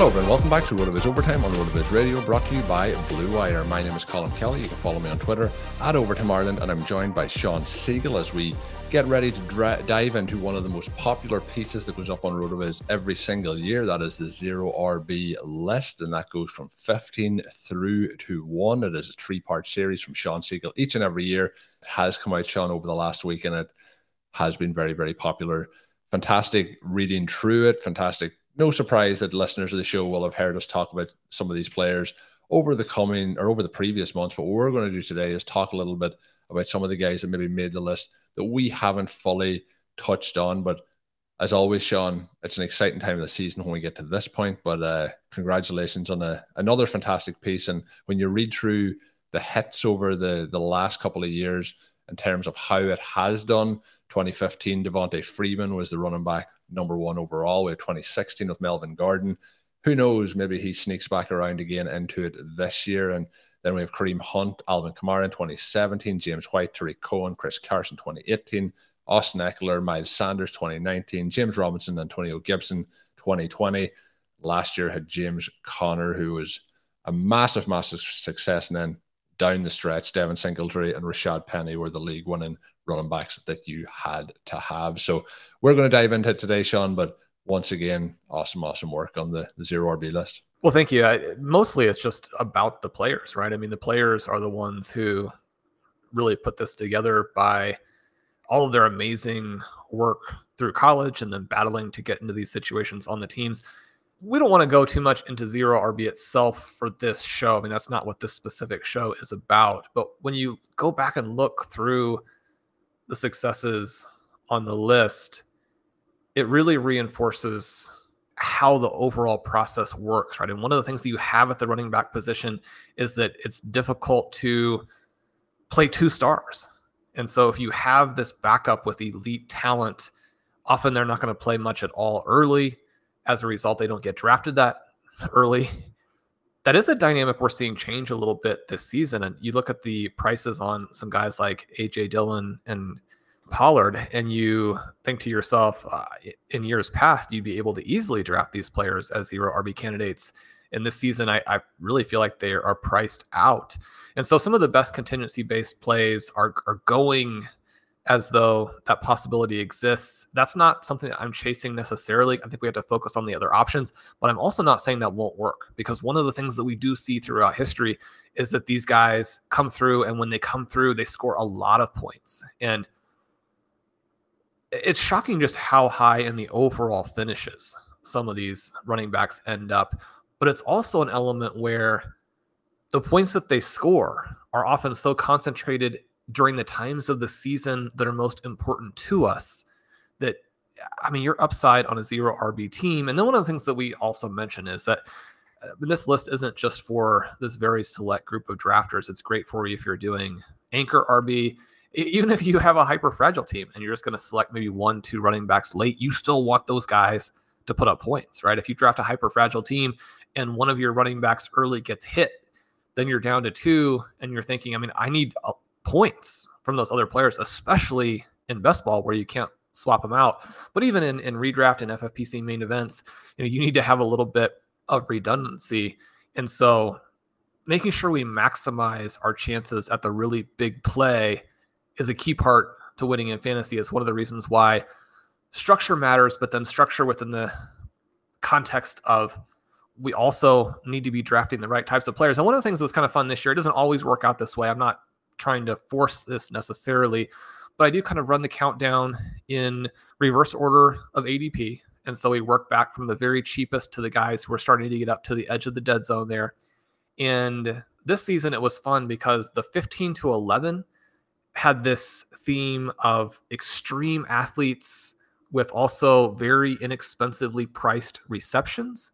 Hello, and welcome back to RotoViz Overtime on RotoViz Radio, brought to you by Blue Wire. My name is Colm Kelly. You can follow me on Twitter at Overtime Ireland, and I'm joined by Shawn Siegele as we get ready to dra- dive into one of the most popular pieces that goes up on RotoViz every single year. That is the Zero RB list, and that goes from 15 through to 1. It is a three part series from Shawn Siegele each and every year. It has come out, Shawn, over the last week, and it has been very, very popular. Fantastic reading through it, fantastic no surprise that listeners of the show will have heard us talk about some of these players over the coming or over the previous months. But what we're going to do today is talk a little bit about some of the guys that maybe made the list that we haven't fully touched on. But as always, Shawn, it's an exciting time of the season when we get to this point. But uh, congratulations on a, another fantastic piece. And when you read through the hits over the, the last couple of years in terms of how it has done, 2015, Devonta Freeman was the running back number one overall. We had 2016 with Melvin Gordon. Who knows? Maybe he sneaks back around again into it this year. And then we have Kareem Hunt, Alvin Kamara in 2017, James White, Tarik Cohen, Chris Carson 2018, Austin Ekeler, Miles Sanders 2019, James Robinson, Antonio Gibson 2020. Last year had James Conner, who was a massive, massive success. And then down the stretch, Devin Singletary and Rashaad Penny were the league winning running backs that you had to have. So we're going to dive into it today, Shawn. But once again, awesome, awesome work on the, the zero RB list. Well, thank you. I, mostly it's just about the players, right? I mean, the players are the ones who really put this together by all of their amazing work through college and then battling to get into these situations on the teams. We don't want to go too much into zero RB itself for this show. I mean, that's not what this specific show is about. But when you go back and look through the successes on the list, it really reinforces how the overall process works, right? And one of the things that you have at the running back position is that it's difficult to play two stars. And so if you have this backup with elite talent, often they're not going to play much at all early. As a result, they don't get drafted that early. That is a dynamic we're seeing change a little bit this season. And you look at the prices on some guys like AJ Dillon and Pollard, and you think to yourself, uh, in years past, you'd be able to easily draft these players as zero RB candidates. In this season, I, I really feel like they are priced out. And so some of the best contingency based plays are, are going as though that possibility exists. That's not something that I'm chasing necessarily. I think we have to focus on the other options, but I'm also not saying that won't work because one of the things that we do see throughout history is that these guys come through, and when they come through, they score a lot of points. And it's shocking just how high in the overall finishes some of these running backs end up. But it's also an element where the points that they score are often so concentrated during the times of the season that are most important to us that I mean, your upside on a zero RB team. And then one of the things that we also mention is that uh, this list isn't just for this very select group of drafters. It's great for you if you're doing anchor RB even if you have a hyper fragile team and you're just going to select maybe one, two running backs late, you still want those guys to put up points, right? If you draft a hyper fragile team and one of your running backs early gets hit, then you're down to two and you're thinking, I mean, I need points from those other players, especially in best ball where you can't swap them out. But even in, in redraft and FFPC main events, you know, you need to have a little bit of redundancy. And so making sure we maximize our chances at the really big play is a key part to winning in fantasy. Is one of the reasons why structure matters, but then structure within the context of we also need to be drafting the right types of players. And one of the things that was kind of fun this year, it doesn't always work out this way. I'm not trying to force this necessarily, but I do kind of run the countdown in reverse order of ADP. And so we work back from the very cheapest to the guys who are starting to get up to the edge of the dead zone there. And this season it was fun because the 15 to 11 had this theme of extreme athletes with also very inexpensively priced receptions.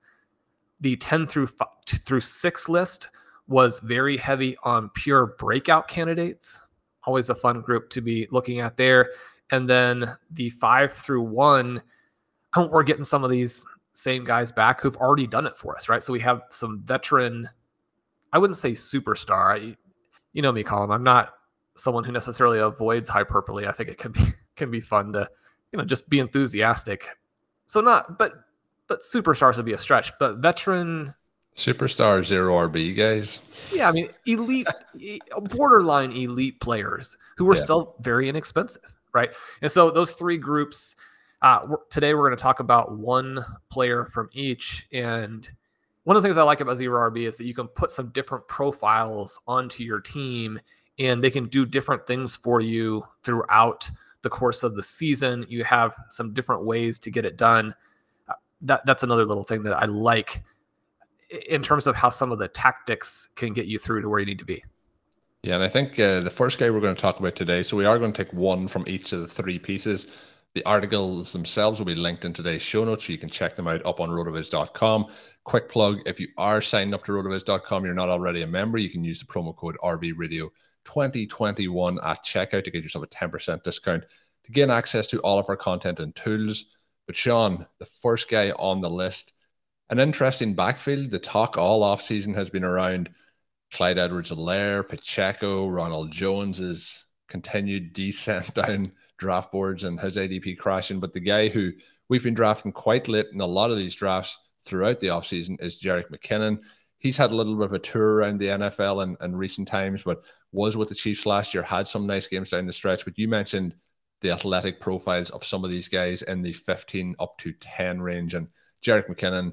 The 10 through 5, through 6 list was very heavy on pure breakout candidates. Always a fun group to be looking at there. And then the 5 through 1 we're getting some of these same guys back who've already done it for us, right? So we have some veteran I wouldn't say superstar. I, you know me, Colm. I'm not someone who necessarily avoids hyperbole. I think it can be can be fun to, you know, just be enthusiastic. So not, but but superstars would be a stretch. But veteran superstar zero RB guys. Yeah, I mean elite, borderline elite players who are yeah. still very inexpensive, right? And so those three groups. Uh, today we're going to talk about one player from each, and one of the things I like about Zero RB is that you can put some different profiles onto your team and they can do different things for you throughout the course of the season. You have some different ways to get it done. Uh, that that's another little thing that I like in terms of how some of the tactics can get you through to where you need to be. Yeah, and I think uh, the first guy we're going to talk about today, so we are going to take one from each of the three pieces. The articles themselves will be linked in today's show notes, so you can check them out up on rotoviz.com. Quick plug if you are signed up to rotoviz.com, you're not already a member, you can use the promo code RVRadio2021 at checkout to get yourself a 10% discount to gain access to all of our content and tools. But Shawn, the first guy on the list, an interesting backfield. The talk all offseason has been around Clyde Edwards Helaire, Pacheco, Ronald Jones's continued descent down draft boards and his ADP crashing. But the guy who we've been drafting quite late in a lot of these drafts throughout the offseason is Jerick McKinnon. He's had a little bit of a tour around the NFL in, in recent times, but was with the Chiefs last year, had some nice games down the stretch. But you mentioned the athletic profiles of some of these guys in the 15 up to 10 range. And Jerick McKinnon,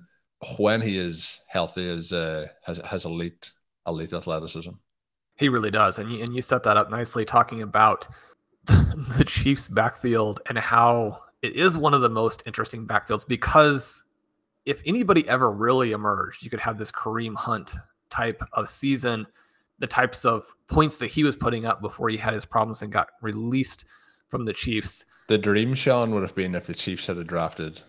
when he is healthy, is uh, has, has elite, elite athleticism. He really does. And you, and you set that up nicely talking about the Chiefs backfield and how it is one of the most interesting backfields because if anybody ever really emerged, you could have this Kareem Hunt type of season, the types of points that he was putting up before he had his problems and got released from the Chiefs. The dream, Shawn, would have been if the Chiefs had drafted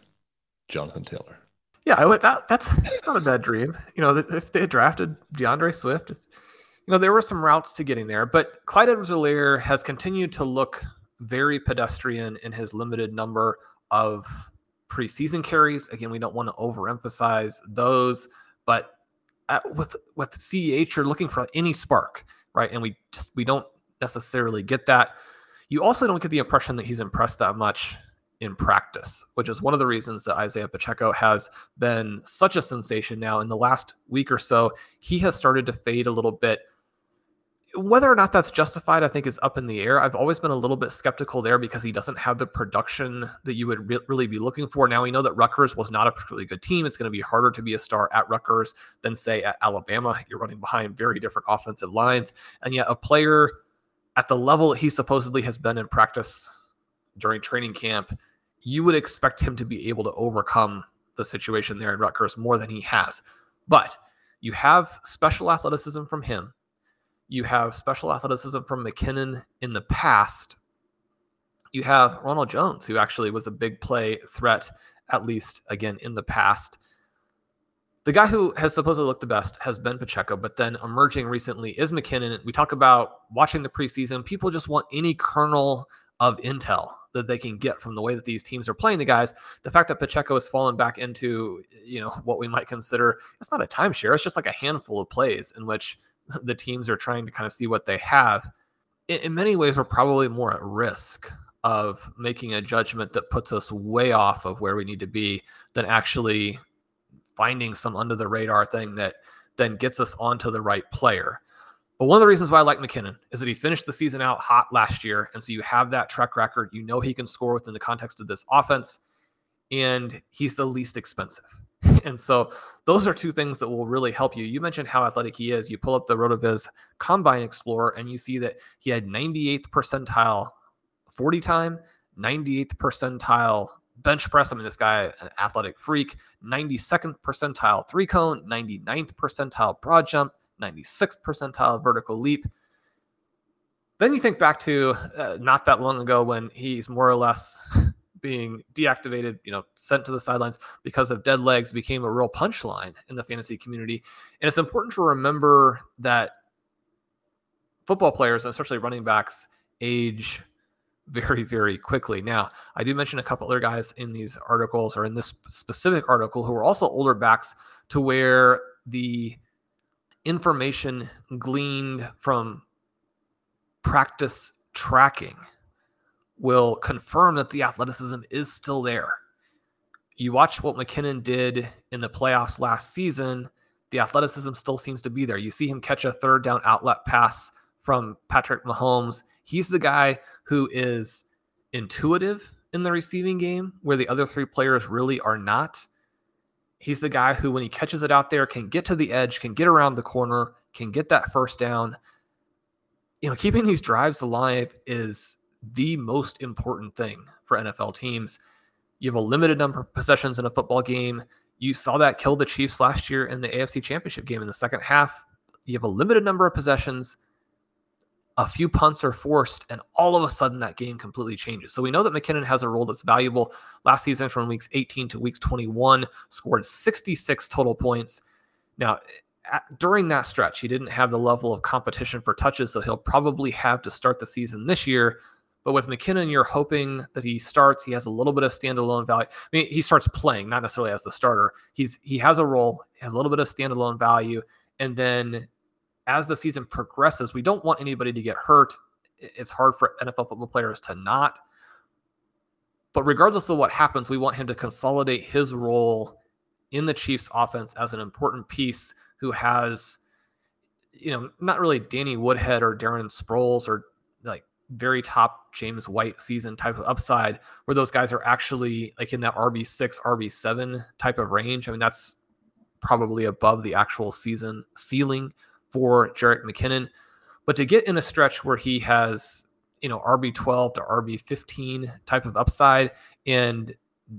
Jonathan Taylor. Yeah, that, that's that's not a bad dream. You know, if they had drafted DeAndre Swift, you know, there were some routes to getting there, but Clyde Edwards-Helaire has continued to look very pedestrian in his limited number of preseason carries. Again, we don't want to overemphasize those, but at, with with CEH, you're looking for any spark, right? And we just we don't necessarily get that. You also don't get the impression that he's impressed that much in practice, which is one of the reasons that Isaiah Pacheco has been such a sensation now in the last week or so. He has started to fade a little bit whether or not that's justified, I think is up in the air. I've always been a little bit skeptical there because he doesn't have the production that you would re- really be looking for. Now we know that Rutgers was not a particularly good team. It's going to be harder to be a star at Rutgers than say at Alabama. You're running behind very different offensive lines, and yet a player at the level he supposedly has been in practice during training camp, you would expect him to be able to overcome the situation there in Rutgers more than he has. But you have special athleticism from him you have special athleticism from McKinnon in the past. You have Ronald Jones, who actually was a big play threat, at least again in the past. The guy who has supposedly looked the best has been Pacheco, but then emerging recently is McKinnon. We talk about watching the preseason. People just want any kernel of intel that they can get from the way that these teams are playing the guys. The fact that Pacheco has fallen back into, you know, what we might consider it's not a timeshare. It's just like a handful of plays in which the teams are trying to kind of see what they have. in, in many ways, we're probably more at risk of making a judgment that puts us way off of where we need to be than actually finding some under the radar thing that then gets us onto the right player. But one of the reasons why I like McKinnon is that he finished the season out hot last year. And so you have that track record. You know he can score within the context of this offense, and he's the least expensive. And so those are two things that will really help you. You mentioned how athletic he is. You pull up the RotoViz Combine Explorer and you see that he had 98th percentile 40 time, 98th percentile bench press. I mean, this guy, an athletic freak, 92nd percentile three cone, 99th percentile broad jump, 96th percentile vertical leap. Then you think back to uh, not that long ago when he's more or less being deactivated, you know, sent to the sidelines because of dead legs became a real punchline in the fantasy community. And it's important to remember that football players, especially running backs, age very, very quickly. Now, I do mention a couple other guys in these articles or in this specific article who are also older backs to where the information gleaned from practice tracking will confirm that the athleticism is still there. You watch what McKinnon did in the playoffs last season, the athleticism still seems to be there. You see him catch a third down outlet pass from Patrick Mahomes. He's the guy who is intuitive in the receiving game where the other three players really are not. He's the guy who, when he catches it out there, can get to the edge, can get around the corner, can get that first down. You know, keeping these drives alive is the most important thing for NFL teams. You have a limited number of possessions in a football game. You saw that kill the Chiefs last year in the AFC Championship game in the second half. You have a limited number of possessions a few punts are forced, and all of a sudden that game completely changes. So we know that McKinnon has a role that's valuable. Last season, from weeks 18 to weeks 21, scored 66 total points. Now, at, during that stretch, he didn't have the level of competition for touches that he'll probably have to start the season this year. But with McKinnon, you're hoping that he starts. He has a little bit of standalone value. I mean, he starts playing, not necessarily as the starter. He's he has a role, has a little bit of standalone value, and then as the season progresses, we don't want anybody to get hurt. It's hard for NFL football players to not. But regardless of what happens, we want him to consolidate his role in the Chiefs offense as an important piece who has, you know, not really Danny Woodhead or Darren Sproles or like very top James White season type of upside, where those guys are actually like in that RB6, RB7 type of range. I mean, that's probably above the actual season ceiling for Jerick McKinnon. But to get in a stretch where he has, you know, RB12 to RB15 type of upside, and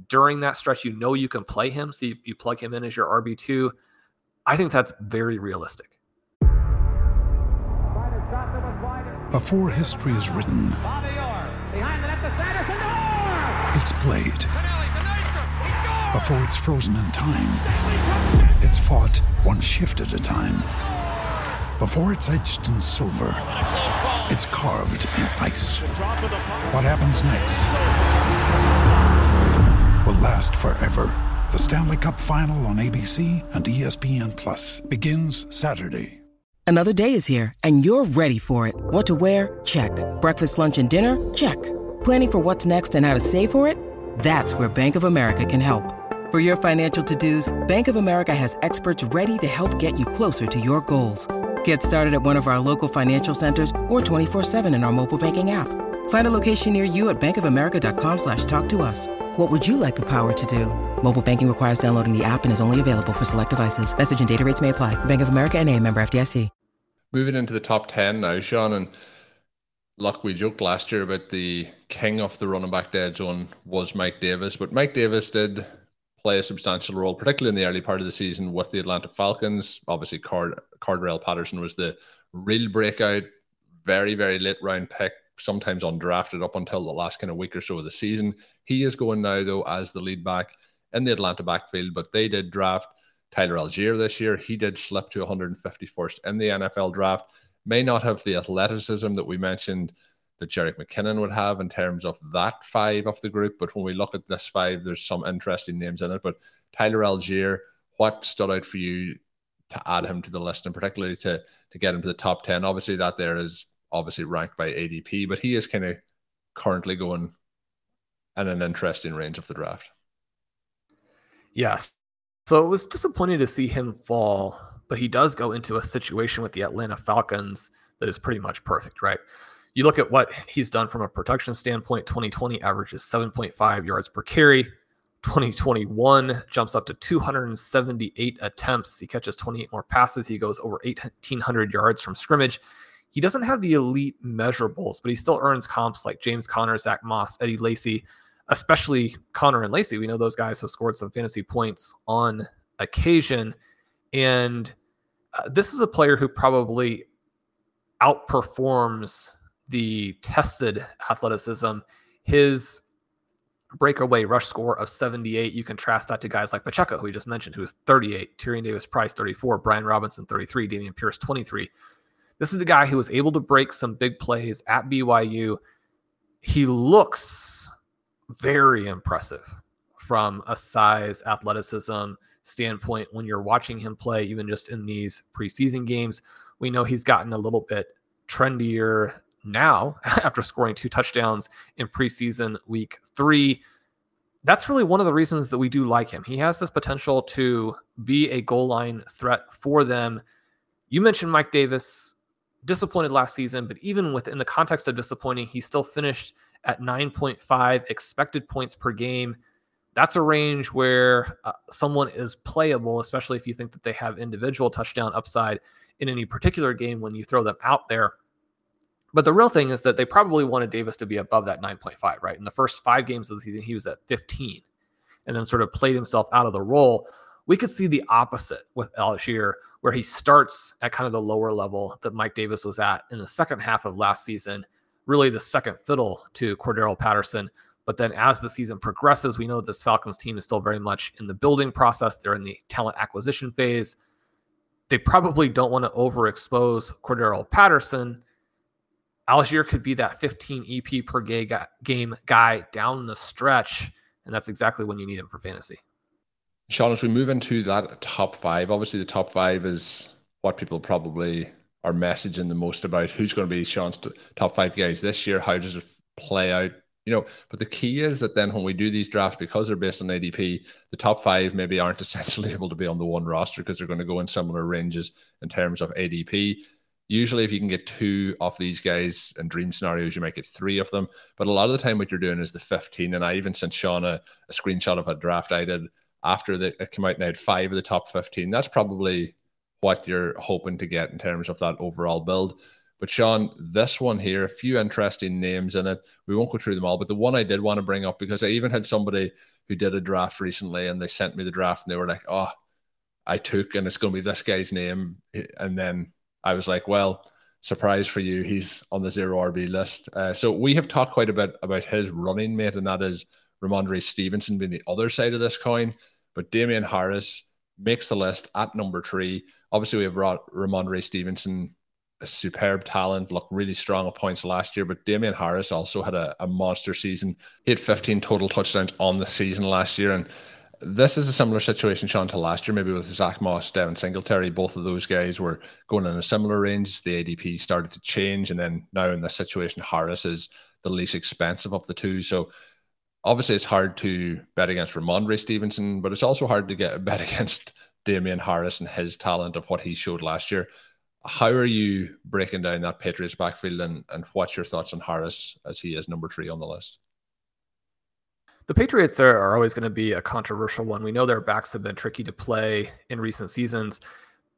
during that stretch, you know you can play him, so you, you plug him in as your RB2. I think that's very realistic. Before history is written, it's played. Before it's frozen in time, it's fought one shift at a time before it's etched in silver, it's carved in ice. What happens next will last forever. The Stanley Cup Final on ABC and ESPN Plus begins Saturday. Another day is here, and you're ready for it. What to wear? Check. Breakfast, lunch, and dinner? Check. Planning for what's next and how to save for it? That's where Bank of America can help. For your financial to-dos, Bank of America has experts ready to help get you closer to your goals. Get started at one of our local financial centers or 24-7 in our mobile banking app. Find a location near you at bankofamerica.com slash talk to us. What would you like the power to do? Mobile banking requires downloading the app and is only available for select devices. Message and data rates may apply. Bank of America and a member FDIC. Moving into the top 10 now, Shawn, and luck we joked last year about the king of the running back dead zone was Mike Davis, but Mike Davis did play a substantial role, particularly in the early part of the season with the Atlanta Falcons. Obviously, Card- Cordarrelle Patterson was the real breakout, very, very late round pick, sometimes undrafted up until the last kind of week or so of the season. He is going now, though, as the lead back in the Atlanta backfield, but they did draft Tyler Allgeier this year. He did slip to 151st in the NFL draft. May not have the athleticism that we mentioned that Jerick McKinnon would have in terms of that five of the group. But when we look at this five, there's some interesting names in it. But Tyler Allgeier, what stood out for you to add him to the list and particularly to to get him to the top 10? Obviously, that there is obviously ranked by ADP, but he is kind of currently going in an interesting range of the draft. Yes. So it was disappointing to see him fall, but he does go into a situation with the Atlanta Falcons that is pretty much perfect, right? You look at what he's done from a production standpoint 2020 averages 7.5 yards per carry. 2021 jumps up to 278 attempts. He catches 28 more passes. He goes over 1,800 yards from scrimmage. He doesn't have the elite measurables, but he still earns comps like James Conner, Zach Moss, Eddie Lacy, especially Conner and Lacy. We know those guys have scored some fantasy points on occasion. And uh, this is a player who probably outperforms the tested athleticism. His breakaway rush score of 78. You contrast that to guys like Pacheco, who we just mentioned, who is 38, Tyrion Davis Price 34, Brian Robinson 33, Dameon Pierce 23. This is a guy who was able to break some big plays at BYU. He looks very impressive from a size, athleticism standpoint when you're watching him play, even just in these preseason games. We know he's gotten a little bit trendier now after scoring two touchdowns in preseason week three. That's really one of the reasons that we do like him. He has this potential to be a goal line threat for them. You mentioned Mike Davis, disappointed last season, but even within the context of disappointing, he still finished at 9.5 expected points per game. That's a range where uh, someone is playable, especially if you think that they have individual touchdown upside in any particular game when you throw them out there. But the real thing is that they probably wanted Davis to be above that 9.5, right? In the first five games of the season, he was at 15 and then sort of played himself out of the role. We could see the opposite with Allgeier, where he starts at kind of the lower level that Mike Davis was at in the second half of last season, really the second fiddle to Cordarrelle Patterson. But then as the season progresses, we know that this Falcons team is still very much in the building process. They're in the talent acquisition phase. They probably don't want to overexpose Cordarrelle Patterson Allgeier could be that 15 EP per game guy down the stretch, and that's exactly when you need him for fantasy. Shawn, as we move into that top five, obviously the top five is what people probably are messaging the most about. Who's going to be Shawn's top five guys this year? How does it play out? You know, but the key is that then when we do these drafts, because they're based on ADP, the top five maybe aren't essentially able to be on the one roster because they're going to go in similar ranges in terms of ADP. Usually, if you can get two of these guys in dream scenarios, you might get three of them. But a lot of the time, what you're doing is the 15. And I even sent Shawn a, a screenshot of a draft I did after the, it came out and I had five of the top 15. That's probably what you're hoping to get in terms of that overall build. But Shawn, this one here, a few interesting names in it. We won't go through them all, but the one I did want to bring up because I even had somebody who did a draft recently and they sent me the draft and they were like, oh, I took and it's going to be this guy's name. Eh, and then I was like, well, surprise for you, he's on the zero RB list. Uh, so we have talked quite a bit about his running mate, and that is Rhamondre Stevenson being the other side of this coin. But Damien Harris makes the list at number three. Obviously, we have Rhamondre Stevenson, a superb talent, looked really strong at points last year. But Damien Harris also had a, a monster season. He had 15 total touchdowns on the season last year. And this is a similar situation, Shawn, to last year, maybe with Zach Moss, Devin Singletary. Both of those guys were going in a similar range. The ADP started to change, and then now in this situation, Harris is the least expensive of the two. So obviously, it's hard to bet against Rhamondre Stevenson, but it's also hard to get a bet against Damien Harris and his talent of what he showed last year. How are you breaking down that Patriots backfield, and, and what's your thoughts on Harris as he is number three on the list? The Patriots are, are always going to be a controversial one. We know their backs have been tricky to play in recent seasons,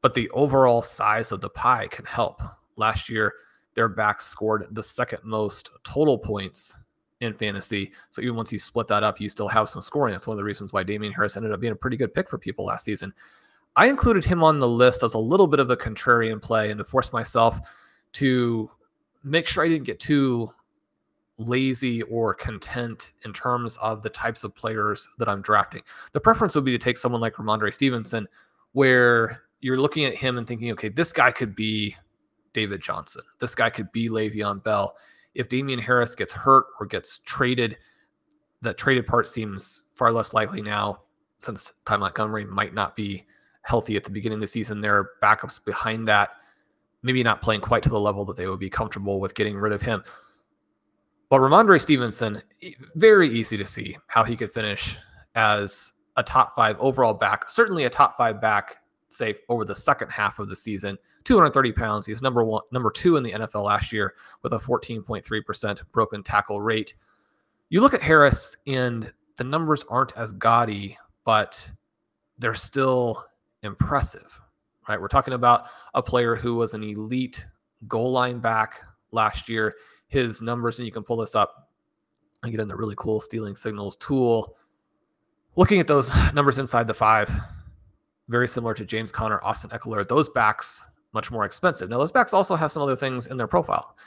but the overall size of the pie can help. Last year, their backs scored the second most total points in fantasy. So even once you split that up, you still have some scoring. That's one of the reasons why Damien Harris ended up being a pretty good pick for people last season. I included him on the list as a little bit of a contrarian play and to force myself to make sure I didn't get too lazy or content in terms of the types of players that I'm drafting. The preference would be to take someone like Rhamondre Stevenson, where you're looking at him and thinking, okay, this guy could be David Johnson. This guy could be Le'Veon Bell. If Damien Harris gets hurt or gets traded, the traded part seems far less likely now since Ty Montgomery might not be healthy at the beginning of the season. There are backups behind that maybe not playing quite to the level that they would be comfortable with getting rid of him. But Rhamondre Stevenson, very easy to see how he could finish as a top five overall back, certainly a top five back, say over the second half of the season. 230 pounds. He's number one, number two in the NFL last year with a 14.3% broken tackle rate. You look at Harris, and the numbers aren't as gaudy, but they're still impressive, right? We're talking about a player who was an elite goal line back last year. His numbers, and you can pull this up and get in the really cool stealing signals tool. Looking at those numbers inside the five, very similar to James Conner, Austin Ekeler, those backs much more expensive. Now, those backs also have some other things in their profile,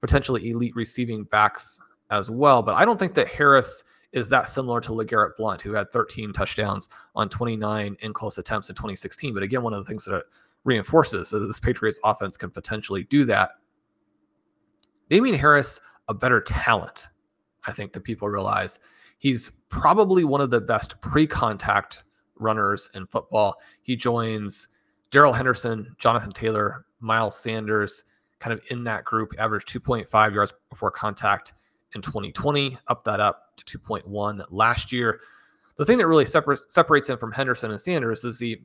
potentially elite receiving backs as well. But I don't think that Harris is that similar to LeGarrette Blunt, who had 13 touchdowns on 29 in close attempts in 2016. But again, one of the things that it reinforces that this Patriots offense can potentially do that. Damien Harris, a better talent, I think that people realize. He's probably one of the best pre contact runners in football. He joins Darrell Henderson, Jonathan Taylor, Miles Sanders, kind of in that group, averaged 2.5 yards before contact in 2020, up that up to 2.1 last year. The thing that really separates separates him from Henderson and Sanders is he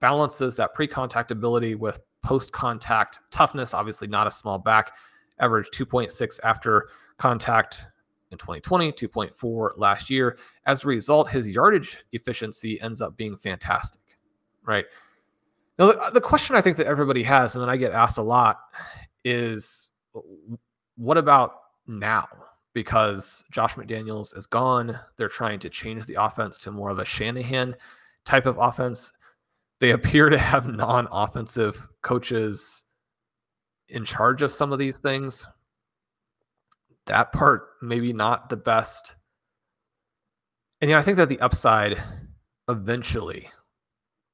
balances that pre-contact ability with post-contact toughness. Obviously, not a small back. Averaged 2.6 after contact in 2020, 2.4 last year. As a result, his yardage efficiency ends up being fantastic, right? Now, the, the question I think that everybody has, and then I get asked a lot, is what about now? Because Josh McDaniels is gone. They're trying to change the offense to more of a Shanahan type of offense. They appear to have non offensive coaches in charge of some of these things. That part, maybe not the best. And yeah, I think that the upside eventually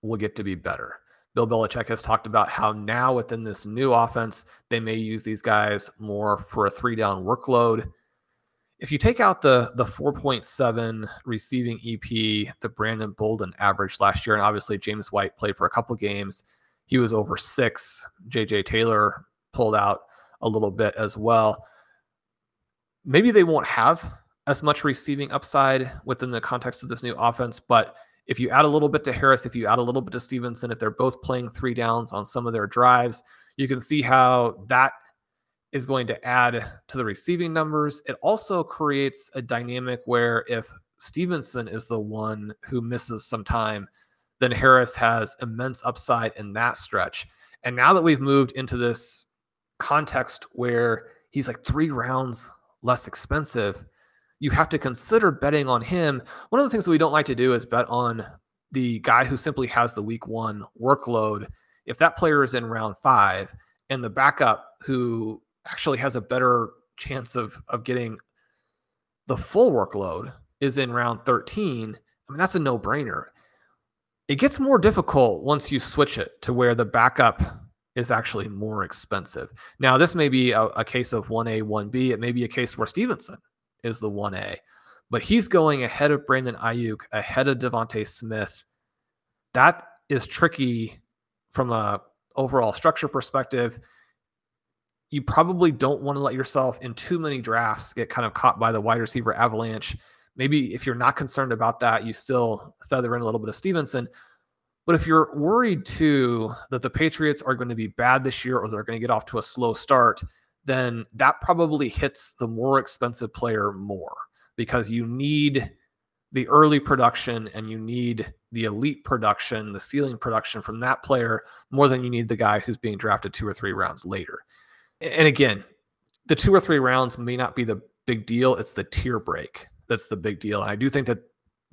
will get to be better. Bill Belichick has talked about how now within this new offense, they may use these guys more for a three down workload. If you take out the the 4.7 receiving EP that Brandon Bolden averaged last year, and obviously James White played for a couple games, he was over six. JJ Taylor pulled out a little bit as well. Maybe they won't have as much receiving upside within the context of this new offense, but if you add a little bit to Harris, if you add a little bit to Stevenson, if they're both playing three downs on some of their drives, you can see how that is going to add to the receiving numbers. It also creates a dynamic where if Stevenson is the one who misses some time, then Harris has immense upside in that stretch. And now that we've moved into this context where he's like three rounds less expensive, you have to consider betting on him. One of the things that we don't like to do is bet on the guy who simply has the week one workload. If that player is in round five and the backup who actually has a better chance of, of getting the full workload is in round 13, I mean, that's a no brainer. It gets more difficult once you switch it to where the backup is actually more expensive. Now, this may be a, a case of 1A, 1B. It may be a case where Stevenson is the 1A. But he's going ahead of Brandon Aiyuk, ahead of DeVonta Smith. That is tricky from a overall structure perspective. You probably don't want to let yourself in too many drafts get kind of caught by the wide receiver avalanche. Maybe if you're not concerned about that, you still feather in a little bit of Stevenson. But if you're worried too that the Patriots are going to be bad this year or they're going to get off to a slow start, then that probably hits the more expensive player more because you need the early production and you need the elite production, the ceiling production from that player more than you need the guy who's being drafted two or three rounds later. And again, the two or three rounds may not be the big deal. It's the tier break that's the big deal. And I do think that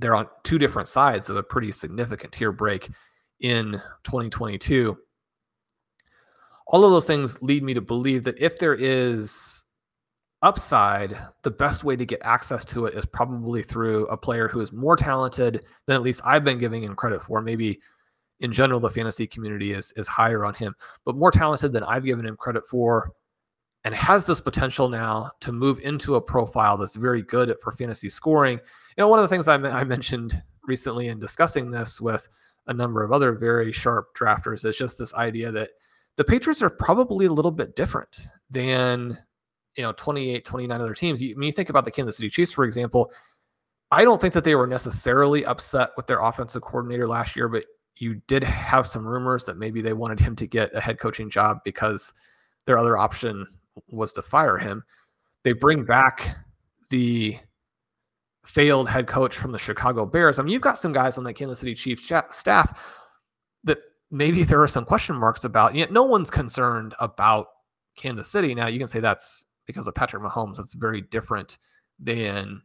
they're on two different sides of a pretty significant tier break in 2022 all of those things lead me to believe that if there is upside, the best way to get access to it is probably through a player who is more talented than at least I've been giving him credit for. Maybe in general, the fantasy community is is higher on him, but more talented than I've given him credit for, and has this potential now to move into a profile that's very good for fantasy scoring. You know, one of the things I, I mentioned recently in discussing this with a number of other very sharp drafters is just this idea that the Patriots are probably a little bit different than you know 28, 29 other teams. You, when you think about the Kansas City Chiefs, for example, I don't think that they were necessarily upset with their offensive coordinator last year, but you did have some rumors that maybe they wanted him to get a head coaching job because their other option was to fire him. They bring back the failed head coach from the Chicago Bears. I mean, you've got some guys on the Kansas City Chiefs staff that maybe there are some question marks about. Yet no one's concerned about Kansas City. Now you can say that's because of Patrick Mahomes. That's very different than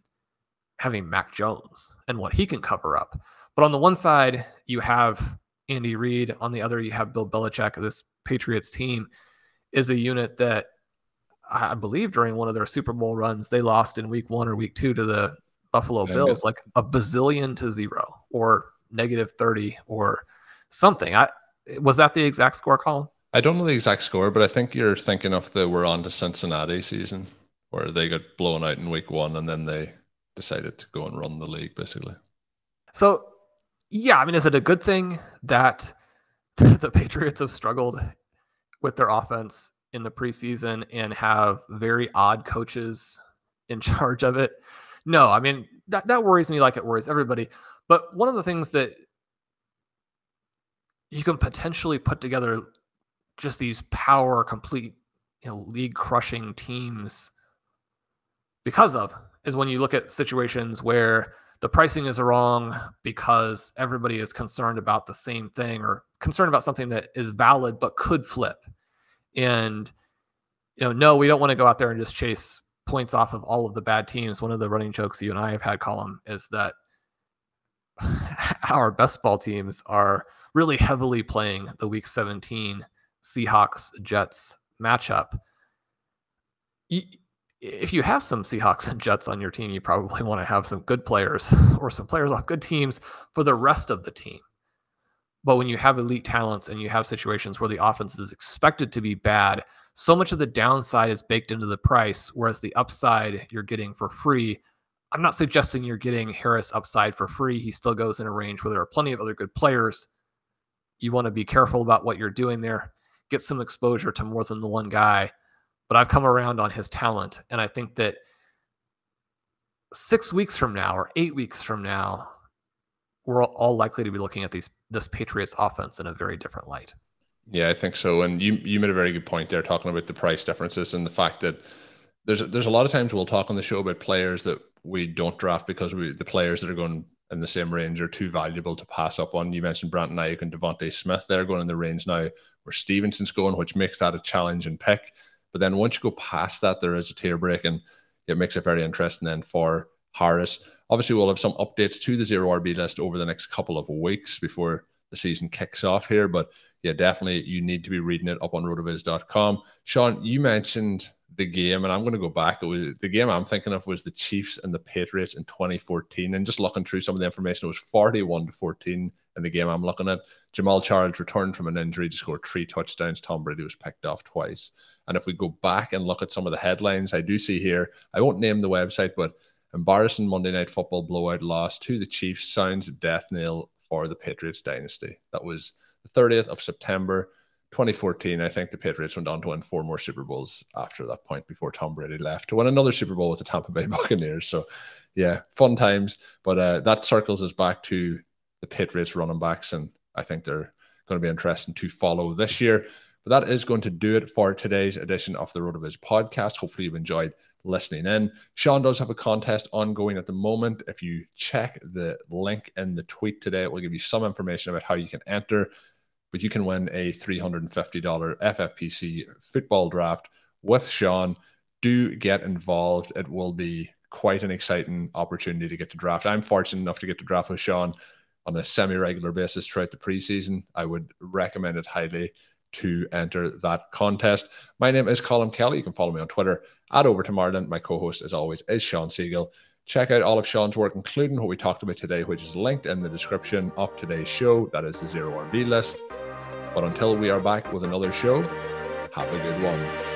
having Mac Jones and what he can cover up. But on the one side, you have Andy Reid. On the other, you have Bill Belichick. This Patriots team is a unit that I believe during one of their Super Bowl runs, they lost in week one or week two to the Buffalo Bills, like a bazillion to zero or negative 30 or something. I was that the exact score Colm? I don't know the exact score, but I think you're thinking of the we're on to Cincinnati season where they got blown out in week one and then they decided to go and run the league basically. So yeah, I mean, is it a good thing that the Patriots have struggled with their offense in the preseason and have very odd coaches in charge of it? No, I mean, that, that worries me like it worries everybody. But one of the things that you can potentially put together just these power complete you know, league crushing teams because of is when you look at situations where the pricing is wrong because everybody is concerned about the same thing or concerned about something that is valid but could flip. And you know, no, we don't want to go out there and just chase points off of all of the bad teams. One of the running jokes you and I have had, Colm, is that our best ball teams are really heavily playing the Week 17 Seahawks Jets matchup. If you have some Seahawks and Jets on your team, you probably want to have some good players or some players on good teams for the rest of the team. But when you have elite talents and you have situations where the offense is expected to be bad, so much of the downside is baked into the price, whereas the upside you're getting for free. I'm not suggesting you're getting Harris upside for free. He still goes in a range where there are plenty of other good players. You want to be careful about what you're doing there. Get some exposure to more than the one guy. But I've come around on his talent. And I think that six weeks from now or eight weeks from now, we're all likely to be looking at these this Patriots offense in a very different light. Yeah, I think so. And you you made a very good point there, talking about the price differences and the fact that there's there's a lot of times we'll talk on the show about players that we don't draft because we the players that are going in the same range are too valuable to pass up on. You mentioned Brandon Aiyuk and DeVonta Smith. They're going in the range now where Stevenson's going, which makes that a challenge and pick. But then once you go past that, there is a tier break, and it makes it very interesting then for Harris. Obviously, we'll have some updates to the zero RB list over the next couple of weeks before the season kicks off here. But yeah, definitely you need to be reading it up on rotoviz.com. Shawn, you mentioned the game, and I'm going to go back. It was the game I'm thinking of was the Chiefs and the Patriots in 2014. And just looking through some of the information, it was 41 to 14 in the game I'm looking at. Jamaal Charles returned from an injury to score three touchdowns. Tom Brady was picked off twice. And if we go back and look at some of the headlines, I do see here, I won't name the website, but embarrassing Monday Night Football blowout loss to the Chiefs sounds death knell for the Patriots dynasty. That was 30th of September 2014. I think the Patriots went on to win four more Super Bowls after that point before Tom Brady left to win another Super Bowl with the Tampa Bay Buccaneers. So, yeah, fun times. But uh, that circles us back to the Patriots running backs, and I think they're going to be interesting to follow this year. But that is going to do it for today's edition of the RotoViz podcast. Hopefully, you've enjoyed listening in. Shawn does have a contest ongoing at the moment. If you check the link in the tweet today, it will give you some information about how you can enter but you can win a $350 FFPC football draft with Shawn. Do get involved. It will be quite an exciting opportunity to get to draft. I'm fortunate enough to get to draft with Shawn on a semi regular basis throughout the preseason. I would recommend it highly to enter that contest. My name is Colm Kelly. You can follow me on Twitter at Overtime Ireland. My co host, as always, is Shawn Siegele. Check out all of Shawn's work, including what we talked about today, which is linked in the description of today's show. That is the Zero RB list. But until we are back with another show, have a good one.